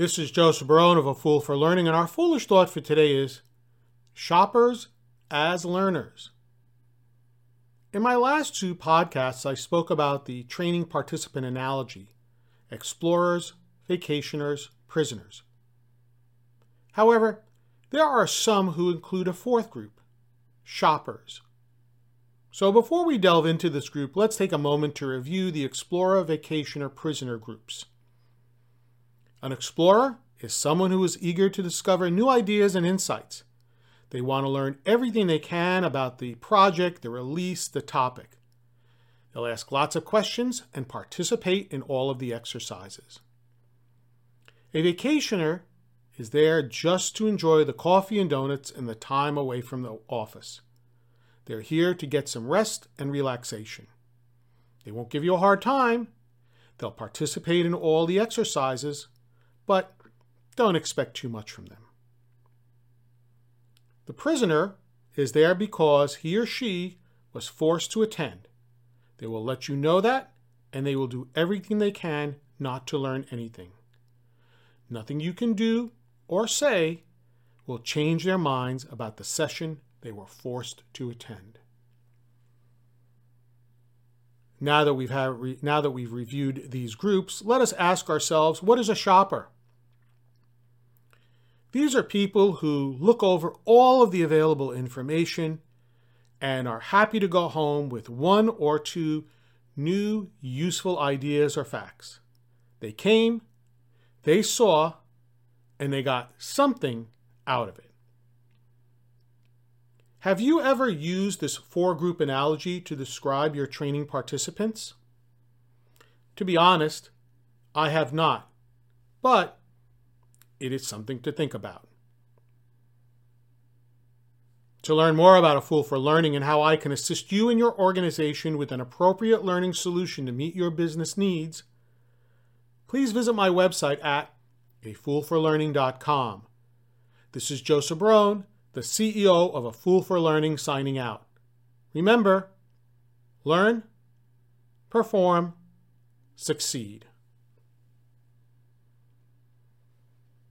This is Joseph Barone of A Fool for Learning, and our foolish thought for today is shoppers as learners. In my last two podcasts, I spoke about the training participant analogy explorers, vacationers, prisoners. However, there are some who include a fourth group shoppers. So before we delve into this group, let's take a moment to review the explorer, vacationer, prisoner groups. An explorer is someone who is eager to discover new ideas and insights. They want to learn everything they can about the project, the release, the topic. They'll ask lots of questions and participate in all of the exercises. A vacationer is there just to enjoy the coffee and donuts and the time away from the office. They're here to get some rest and relaxation. They won't give you a hard time. They'll participate in all the exercises but don't expect too much from them. The prisoner is there because he or she was forced to attend. They will let you know that, and they will do everything they can not to learn anything. Nothing you can do or say will change their minds about the session they were forced to attend. Now that we've had, now that we've reviewed these groups, let us ask ourselves, what is a shopper? These are people who look over all of the available information and are happy to go home with one or two new useful ideas or facts. They came, they saw, and they got something out of it. Have you ever used this four group analogy to describe your training participants? To be honest, I have not. But it is something to think about. To learn more about A Fool for Learning and how I can assist you and your organization with an appropriate learning solution to meet your business needs, please visit my website at afoolforlearning.com. This is Joseph Barone, the CEO of A Fool for Learning, signing out. Remember, learn, perform, succeed.